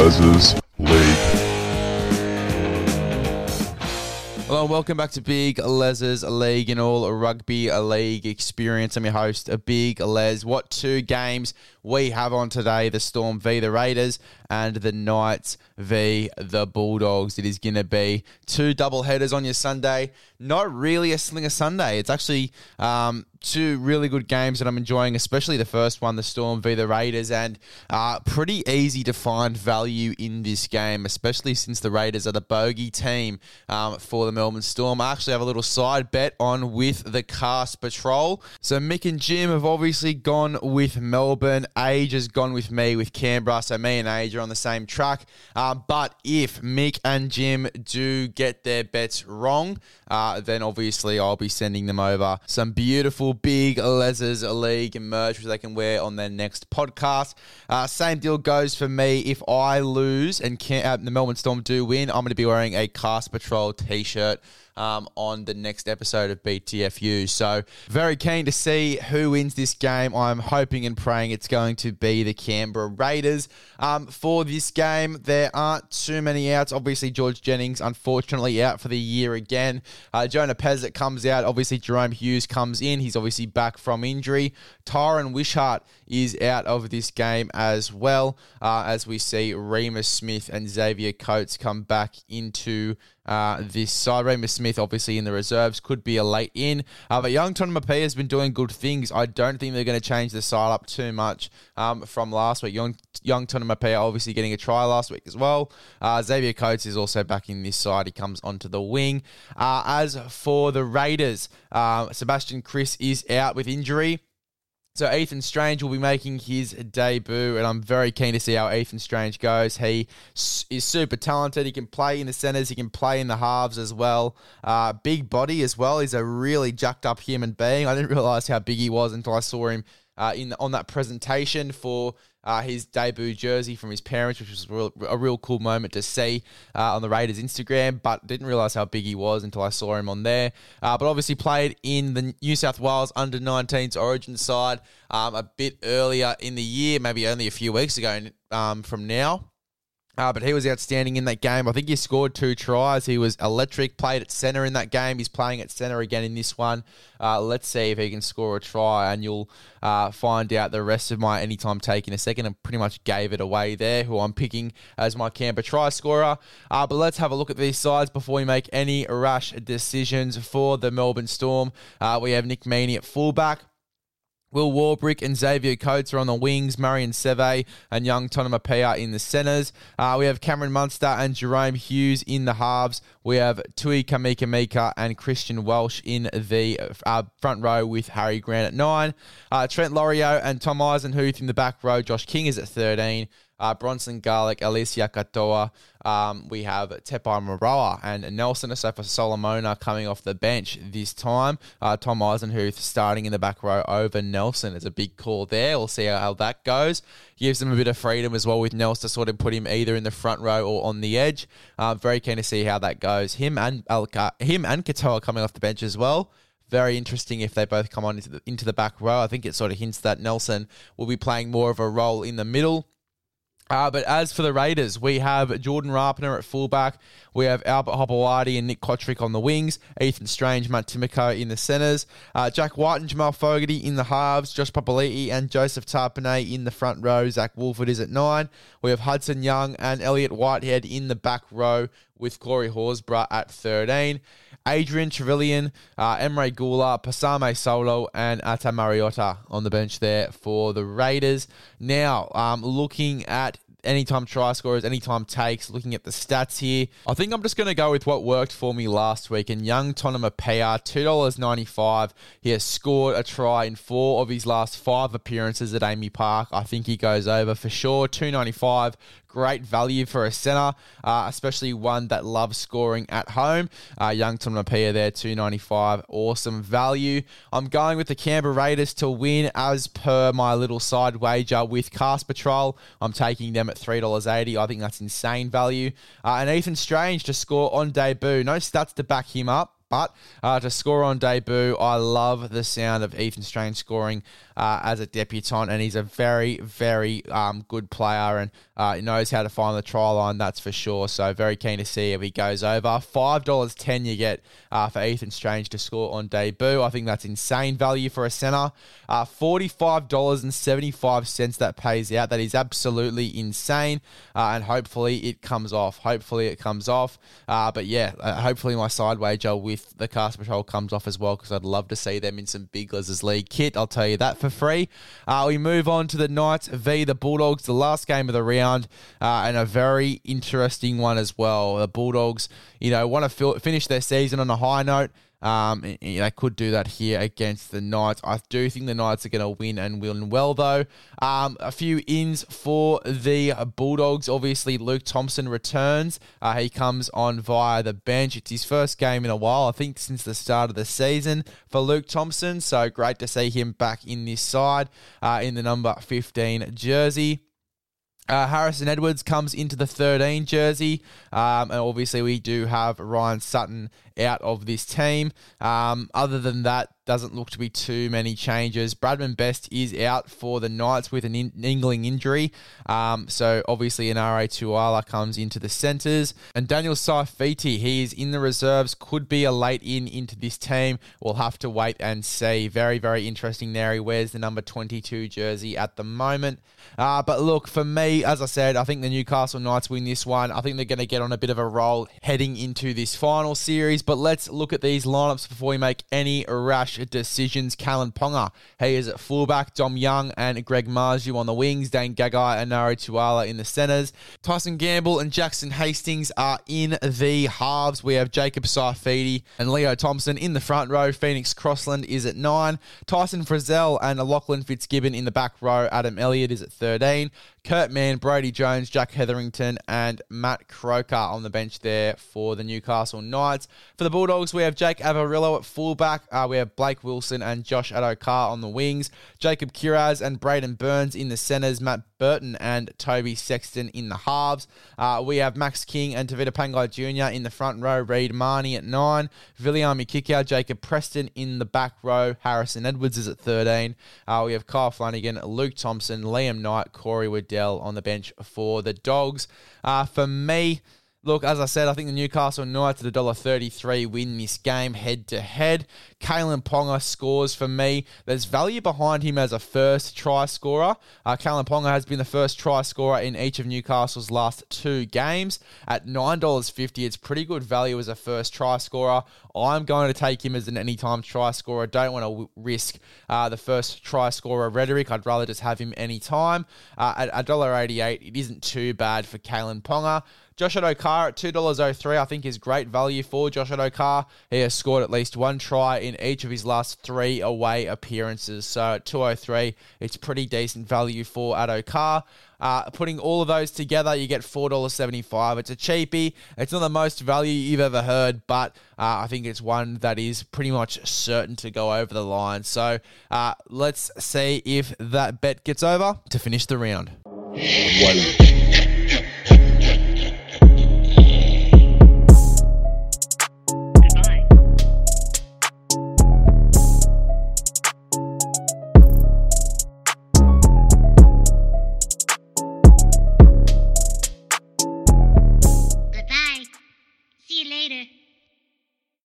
Les's League. Hello and welcome back to Big Les's League and all rugby league experience. I'm your host, a Big Les. What two games we have on today? The Storm v the Raiders and the Knights v the Bulldogs. It is going to be two double headers on your Sunday. Not really a slinger Sunday. It's actually um, two really good games that I'm enjoying, especially the first one, the Storm v the Raiders, and uh, pretty easy to find value in this game, especially since the Raiders are the bogey team um, for the Melbourne Storm. I actually have a little side bet on with the Cast Patrol. So Mick and Jim have obviously gone with Melbourne. Age has gone with me with Canberra. So me and Age are on the same track. Uh, but if Mick and Jim do get their bets wrong, uh, then obviously I'll be sending them over some beautiful big Les's League merch which they can wear on their next podcast. Uh, same deal goes for me. If I lose and uh, the Melbourne Storm do win, I'm going to be wearing a Cast Patrol t-shirt um, on the next episode of BTFU. So, very keen to see who wins this game. I'm hoping and praying it's going to be the Canberra Raiders. Um, for this game, there aren't too many outs. Obviously, George Jennings, unfortunately, out for the year again. Uh, Jonah Pezet comes out. Obviously, Jerome Hughes comes in. He's obviously back from injury. Tyran Wishart is out of this game as well, uh, as we see Reimis Smith and Xavier Coates come back into uh, this side. Reimis Smith, obviously, in the reserves, could be a late in. Uh, but young Tonumaipea has been doing good things. I don't think they're going to change the side up too much um, from last week. Young, young Tonumaipea obviously getting a try last week as well. Uh, Xavier Coates is also back in this side. He comes onto the wing. Uh, as for the Raiders, uh, Sebastian Kris is out with injury. So Ethan Strange will be making his debut, and I'm very keen to see how Ethan Strange goes. He is super talented. He can play in the centres. He can play in the halves as well. Uh, big body as well. He's a really jacked up human being. I didn't realise how big he was until I saw him uh, in on that presentation for uh, his debut jersey from his parents, which was a real, a real cool moment to see uh, on the Raiders Instagram. But didn't realize how big he was until I saw him on there. Uh, but obviously played in the New South Wales under 19s Origin side um, a bit earlier in the year, maybe only a few weeks ago um, from now. Uh, but he was outstanding in that game. I think he scored two tries. He was electric, played at centre in that game. He's playing at centre again in this one. Uh, let's see if he can score a try, and you'll uh, find out the rest of my anytime take in a second. And pretty much gave it away there, who I'm picking as my Canberra try scorer. Uh, but let's have a look at these sides before we make any rash decisions for the Melbourne Storm. Uh, we have Nick Meaney at fullback. Will Warbrick and Xavier Coates are on the wings. Marion Seve and young Tonumaipea in the centres. Uh, we have Cameron Munster and Jerome Hughes in the halves. We have Tui Kamikamica and Christian Welch in the uh, front row with Harry Grant at nine. Uh, Trent Loiero and Tom Eisenhuth in the back row. Josh King is at 13 uh, Bronson Garlick, Eliesa Katoa. Um, we have Tepai Moeroa and Nelson Asofa Solomona coming off the bench this time. Uh, Tom Eisenhuth starting in the back row over Nelson is a big call there. We'll see how, that goes. Gives them a bit of freedom as well with Nelson to sort of put him either in the front row or on the edge. Uh, very keen to see how that goes. Him and Alka, him and Katoa coming off the bench as well very interesting if they both come on into the, into the back row. I think it sort of hints that Nelson will be playing more of a role in the middle. Uh, but as for the Raiders, we have Jordan Rapana at fullback. We have Albert Hopoate and Nick Cotric on the wings. Ethan Strange, Matt Timoko in the centres. Uh, Jack White and Jamal Fogarty in the halves. Josh Papali'i and Joseph Tapine in the front row. Zach Woolford is at nine. We have Hudson Young and Elliot Whitehead in the back row with Corey Horsburgh at 13. Adrian Trevilyan, uh, Emre Guler, Pasami Saulo, and Ata Mariota on the bench there for the Raiders. Now, um, looking at anytime try scorers, anytime takes, looking at the stats here. I think I'm just going to go with what worked for me last week. And young Tonumaipea, $2.95. He has scored a try in four of his last five appearances at AAMI Park. I think he goes over for sure. 295 great value for a centre, uh, especially one that loves scoring at home. Uh, young Tonumaipea there, 295, awesome value. I'm going with the Canberra Raiders to win as per my little side wager with Cast Patrol. I'm taking them at $3.80. I think that's insane value. Uh, and Ethan Strange to score on debut. No stats to back him up But uh, to score on debut, I love the sound of Ethan Strange scoring uh, as a debutant, and he's a very, very um, good player and uh, knows how to find the try line, that's for sure. So very keen to see if he goes over. $5.10 you get uh, for Ethan Strange to score on debut. I think that's insane value for a centre. Uh, $45.75 that pays out. That is absolutely insane, uh, and hopefully it comes off. Hopefully it comes off. Uh, but yeah, uh, hopefully my side wager with the Cast Patrol comes off as well because I'd love to see them in some big Les's League kit. I'll tell you that for free. We move on to the Knights v the Bulldogs, the last game of the round, uh, and a very interesting one as well. The Bulldogs, you know, want to finish their season on a high note. Um, they could do that here against the Knights. I do think the Knights are going to win and win well, though. Um, a few ins for the Bulldogs. Obviously, Luke Thompson returns. Uh, he comes on via the bench. It's his first game in a while, I think, since the start of the season for Luke Thompson. So great to see him back in this side uh, in the number 15 jersey. Uh, Harrison Edwards comes into the 13 jersey. Um, and obviously, we do have Ryan Sutton out of this team. Um, other than that, doesn't look to be too many changes. Bradman Best is out for the Knights with an in- Ingling injury. Um, so obviously, Enari Tuala comes into the centres. And Daniel Saifiti, he is in the reserves, could be a late in into this team. We'll have to wait and see. Very, very interesting there. He wears the number 22 jersey at the moment. Uh, but look, for me, as I said, I think the Newcastle Knights win this one. I think they're going to get on a bit of a roll heading into this final series. But let's look at these lineups before we make any rash decisions. Kalyn Ponga, he is at fullback. Dom Young and Greg Marzhew on the wings. Dane Gagai and Enari Tuala in the centres. Tyson Gamble and Jackson Hastings are in the halves. We have Jacob Saifiti and Leo Thompson in the front row. Phoenix Crossland is at nine. Tyson Frizell and Lachlan Fitzgibbon in the back row. Adam Elliott is at 13. Kurt Mann, Brody Jones, Jack Hetherington, and Matt Croker on the bench there for the Newcastle Knights. For the Bulldogs, we have Jake Averillo at fullback. Uh, we have Blake Wilson and Josh Addo-Carr on the wings. Jacob Kiraz and Braidon Burns in the centres. Matt Burton and Toby Sexton in the halves. Uh, we have Max King and Tevita Pangai Jr. in the front row. Reed Mahoney at nine. Viliami Kikau, Jacob Preston in the back row. Harrison Edwards is at 13. Uh, we have Kyle Flanagan, Luke Thompson, Liam Knight, Corey Waddell on the bench for the Dogs. Uh, for me, Look, as I said, I think the Newcastle Knights at $1.33 win this game head to head. Kalyn Ponga scores for me. There's value behind him as a first try scorer. Uh, Kalyn Ponga has been the first try scorer in each of Newcastle's last two games. At $9.50, it's pretty good value as a first try scorer. I'm going to take him as an anytime try scorer. Don't want to w- risk uh, the first try scorer rhetoric. I'd rather just have him anytime. Uh, at $1.88, it isn't too bad for Kalyn Ponga. Josh Addo-Carr at $2.03, I think is great value for Josh Addo-Carr. He has scored at least one try in each of his last three away appearances. So at 203, it's pretty decent value for Addo-Carr. Uh, putting all of those together, you get $4.75. It's a cheapie. It's not the most value you've ever heard, but uh, I think it's one that is pretty much certain to go over the line. So uh, let's see if that bet gets over to finish the round. See